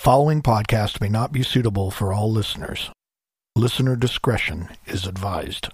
following podcast may not be suitable for all listeners. Listener discretion is advised.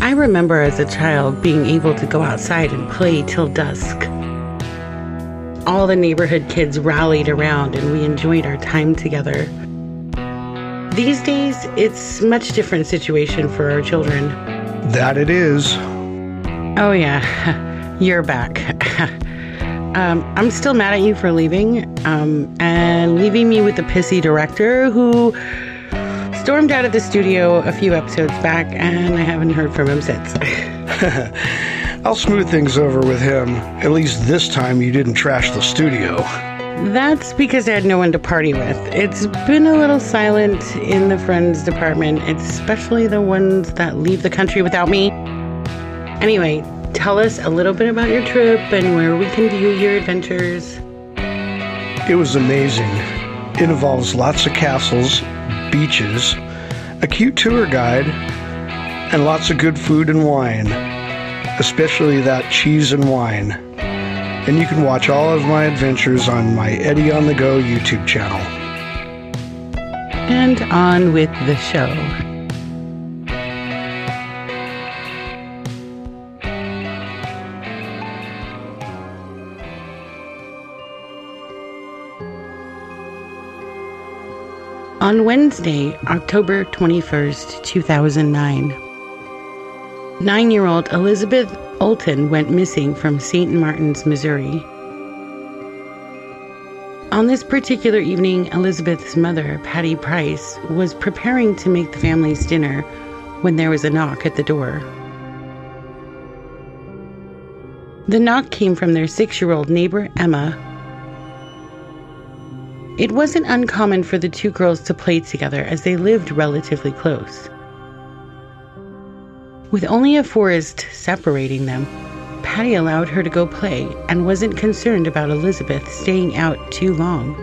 I remember as a child being able to go outside and play till dusk. All the neighborhood kids rallied around and we enjoyed our time together. These days, it's much different situation for our children. That it is. Oh yeah, you're back. um, I'm still mad at you for leaving, um, and leaving me with the pissy director who stormed out of the studio a few episodes back, and I haven't heard from him since. I'll smooth things over with him. At least this time you didn't trash the studio. That's because I had no one to party with. It's been a little silent in the friends department, especially the ones that leave the country without me. Anyway, tell us a little bit about your trip and where we can view your adventures. It was amazing. It involves lots of castles, beaches, a cute tour guide, and lots of good food and wine, especially that cheese and wine. And you can watch all of my adventures on my Eddie on the Go YouTube channel. And on with the show. On Wednesday, October 21st, 2009, nine year old Elizabeth Olten went missing from St. Martin's, Missouri. On this particular evening, Elizabeth's mother, Patty Preiss, was preparing to make the family's dinner when there was a knock at the door. The knock came from their six year old neighbor, Emma. It wasn't uncommon for the two girls to play together as they lived relatively close. With only a forest separating them, Patty allowed her to go play and wasn't concerned about Elizabeth staying out too long,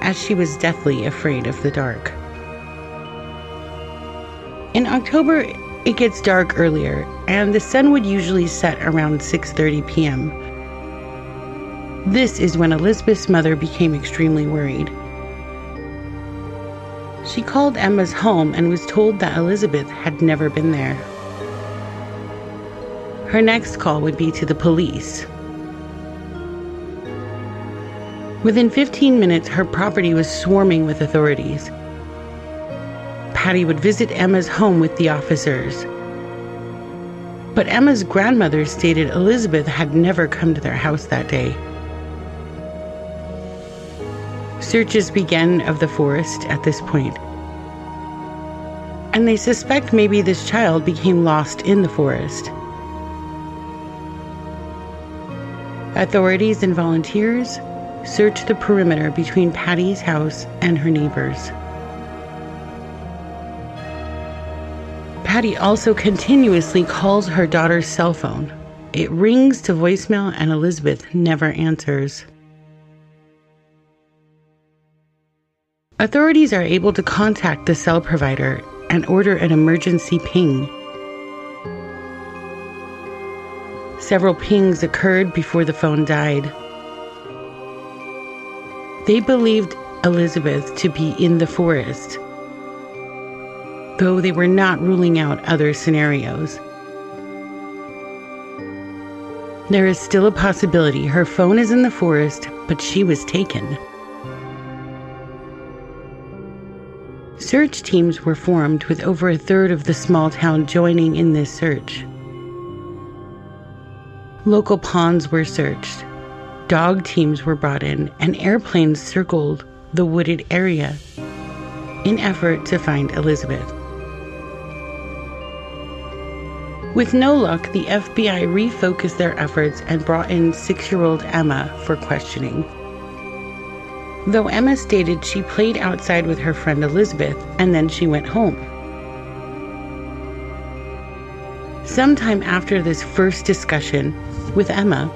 as she was deathly afraid of the dark. In October, it gets dark earlier, and the sun would usually set around 6:30 p.m. This is when Elizabeth's mother became extremely worried. She called Emma's home and was told that Elizabeth had never been there. Her next call would be to the police. Within 15 minutes, her property was swarming with authorities. Patty would visit Emma's home with the officers. But Emma's grandmother stated Elizabeth had never come to their house that day. Searches begin of the forest at this point, and they suspect maybe this child became lost in the forest. Authorities and volunteers search the perimeter between Patty's house and her neighbors. Patty also continuously calls her daughter's cell phone. It rings to voicemail, and Elizabeth never answers. Authorities are able to contact the cell provider and order an emergency ping. Several pings occurred before the phone died. They believed Elizabeth to be in the forest, though they were not ruling out other scenarios. There is still a possibility her phone is in the forest, but she was taken. Search teams were formed with over a third of the small town joining in this search. Local ponds were searched, dog teams were brought in, and airplanes circled the wooded area in effort to find Elizabeth. With no luck, the FBI refocused their efforts and brought in six year old Emma for questioning. Though Emma stated she played outside with her friend Elizabeth and then she went home. Sometime after this first discussion with Emma,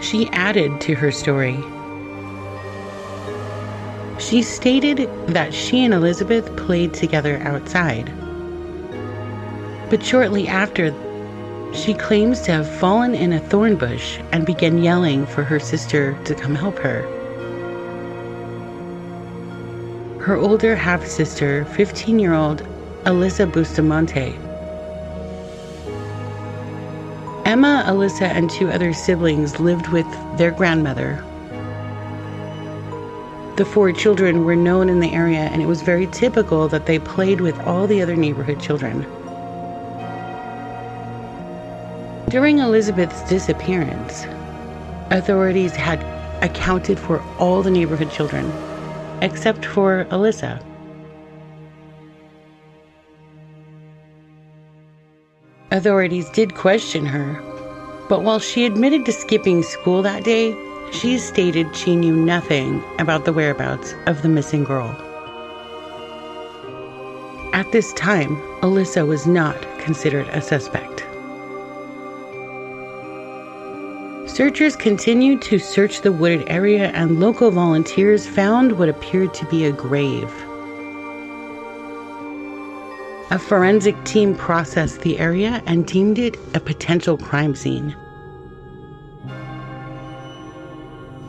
she added to her story. She stated that she and Elizabeth played together outside. But shortly after, she claims to have fallen in a thorn bush and began yelling for her sister to come help her. Her older half sister, 15 year old Alyssa Bustamante, Emma, Alyssa, and two other siblings lived with their grandmother. The four children were known in the area, and it was very typical that they played with all the other neighborhood children. During Elizabeth's disappearance, authorities had accounted for all the neighborhood children except for Alyssa. Authorities did question her, but while she admitted to skipping school that day, she stated she knew nothing about the whereabouts of the missing girl. At this time, Alyssa was not considered a suspect. Searchers continued to search the wooded area, and local volunteers found what appeared to be a grave. A forensic team processed the area and deemed it a potential crime scene.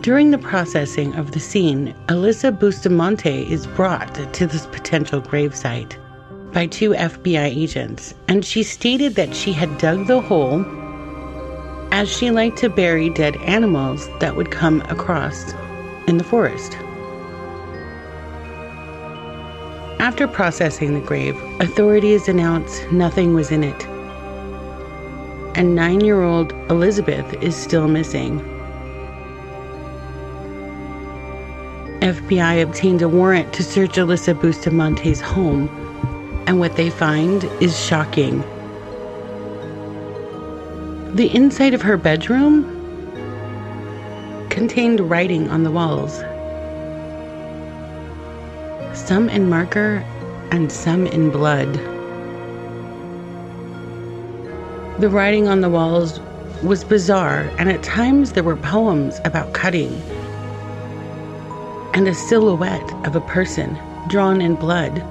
During the processing of the scene, Alyssa Bustamante is brought to this potential gravesite by two FBI agents, and she stated that she had dug the hole as she liked to bury dead animals that would come across in the forest. After processing the grave, authorities announced nothing was in it. And nine year old Elizabeth is still missing. FBI obtained a warrant to search Alyssa Bustamante's home, and what they find is shocking. The inside of her bedroom contained writing on the walls some in marker and some in blood. The writing on the walls was bizarre, and at times there were poems about cutting and a silhouette of a person drawn in blood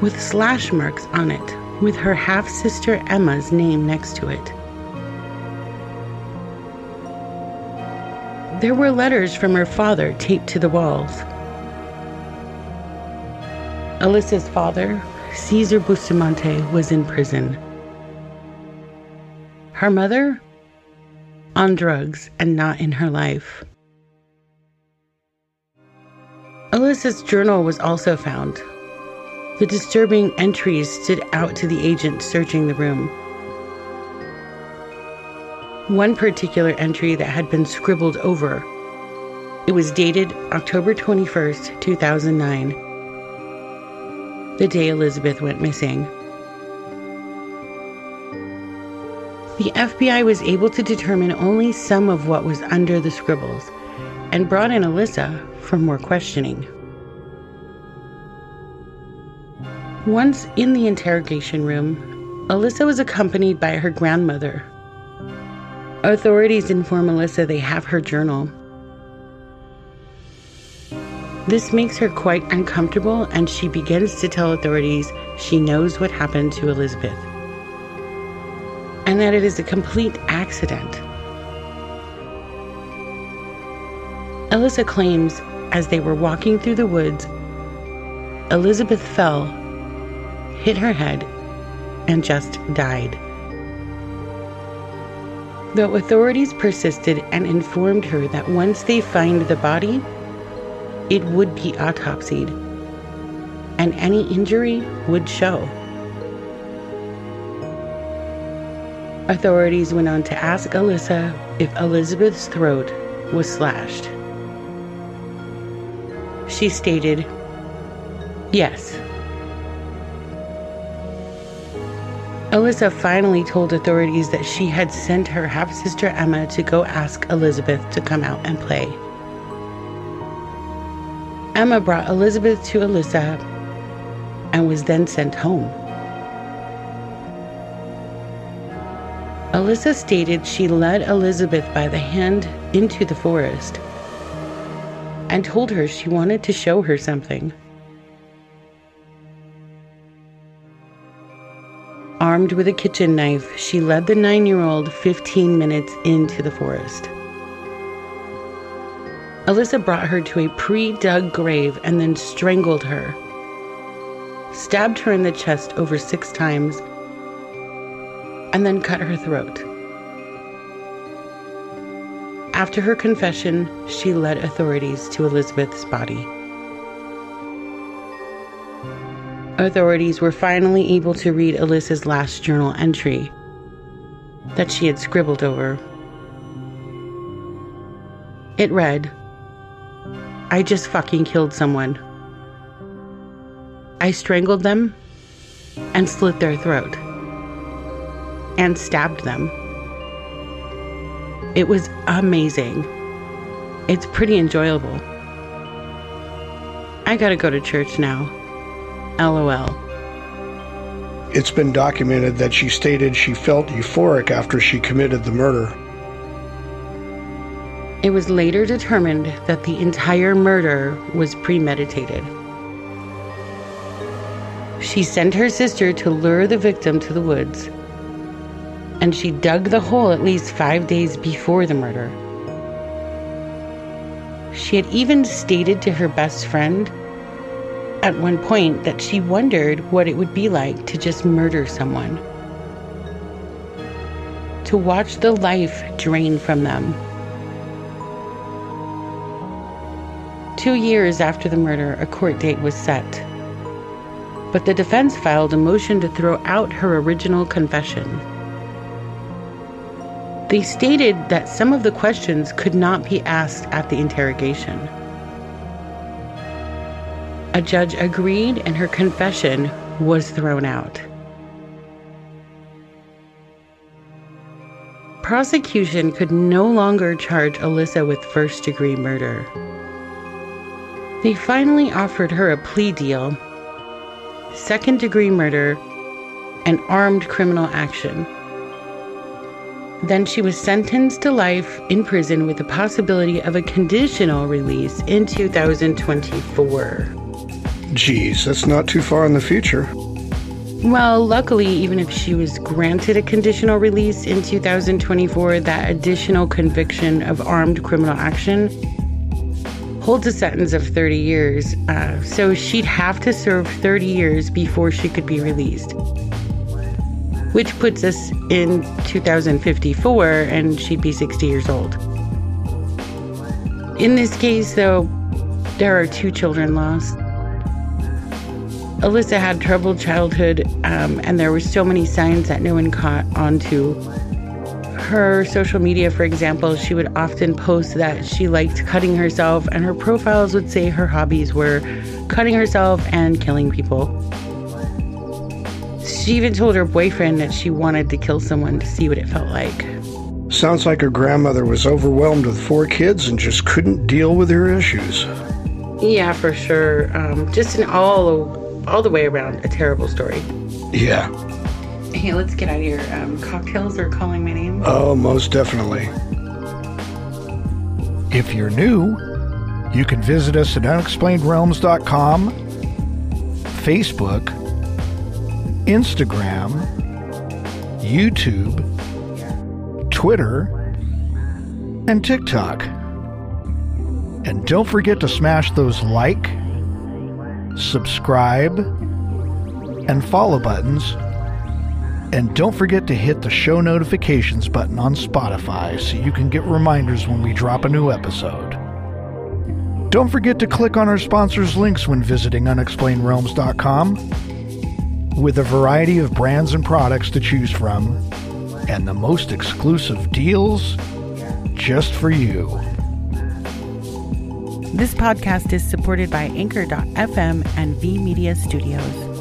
with slash marks on it, with her half sister Emma's name next to it. There were letters from her father taped to the walls. Alyssa's father, Cesar Bustamante, was in prison. Her mother, on drugs and not in her life. Alyssa's journal was also found. The disturbing entries stood out to the agent searching the room. One particular entry that had been scribbled over. It was dated October 21st, 2009 the day Elizabeth went missing. The FBI was able to determine only some of what was under the scribbles and brought in Alyssa for more questioning. Once in the interrogation room, Alyssa was accompanied by her grandmother. Authorities inform Alyssa they have her journal this makes her quite uncomfortable, and she begins to tell authorities she knows what happened to Elizabeth and that it is a complete accident. Alyssa claims as they were walking through the woods, Elizabeth fell, hit her head, and just died. Though authorities persisted and informed her that once they find the body, it would be autopsied, and any injury would show. Authorities went on to ask Alyssa if Elizabeth's throat was slashed. She stated, Yes. Alyssa finally told authorities that she had sent her half sister Emma to go ask Elizabeth to come out and play. Emma brought Elizabeth to Alyssa and was then sent home. Alyssa stated she led Elizabeth by the hand into the forest and told her she wanted to show her something. Armed with a kitchen knife, she led the nine year old 15 minutes into the forest. Alyssa brought her to a pre dug grave and then strangled her, stabbed her in the chest over six times, and then cut her throat. After her confession, she led authorities to Elizabeth's body. Authorities were finally able to read Alyssa's last journal entry that she had scribbled over. It read, I just fucking killed someone. I strangled them and slit their throat and stabbed them. It was amazing. It's pretty enjoyable. I gotta go to church now. LOL. It's been documented that she stated she felt euphoric after she committed the murder. It was later determined that the entire murder was premeditated. She sent her sister to lure the victim to the woods, and she dug the hole at least five days before the murder. She had even stated to her best friend at one point that she wondered what it would be like to just murder someone, to watch the life drain from them. Two years after the murder, a court date was set. But the defense filed a motion to throw out her original confession. They stated that some of the questions could not be asked at the interrogation. A judge agreed, and her confession was thrown out. Prosecution could no longer charge Alyssa with first degree murder. They finally offered her a plea deal second degree murder and armed criminal action. Then she was sentenced to life in prison with the possibility of a conditional release in 2024. Geez, that's not too far in the future. Well, luckily, even if she was granted a conditional release in 2024, that additional conviction of armed criminal action holds a sentence of 30 years. Uh, so she'd have to serve 30 years before she could be released. Which puts us in 2054 and she'd be 60 years old. In this case, though, there are two children lost. Alyssa had troubled childhood, um, and there were so many signs that no one caught onto her social media, for example, she would often post that she liked cutting herself, and her profiles would say her hobbies were cutting herself and killing people. She even told her boyfriend that she wanted to kill someone to see what it felt like. Sounds like her grandmother was overwhelmed with four kids and just couldn't deal with her issues. Yeah, for sure. Um, just an all, all the way around a terrible story. Yeah. Hey, let's get out of here. Um, cocktails are calling my name. Oh, most definitely. If you're new, you can visit us at unexplainedrealms.com, Facebook, Instagram, YouTube, Twitter, and TikTok. And don't forget to smash those like, subscribe, and follow buttons and don't forget to hit the show notifications button on Spotify so you can get reminders when we drop a new episode. Don't forget to click on our sponsors' links when visiting unexplainedrealms.com with a variety of brands and products to choose from and the most exclusive deals just for you. This podcast is supported by Anchor.fm and V Media Studios.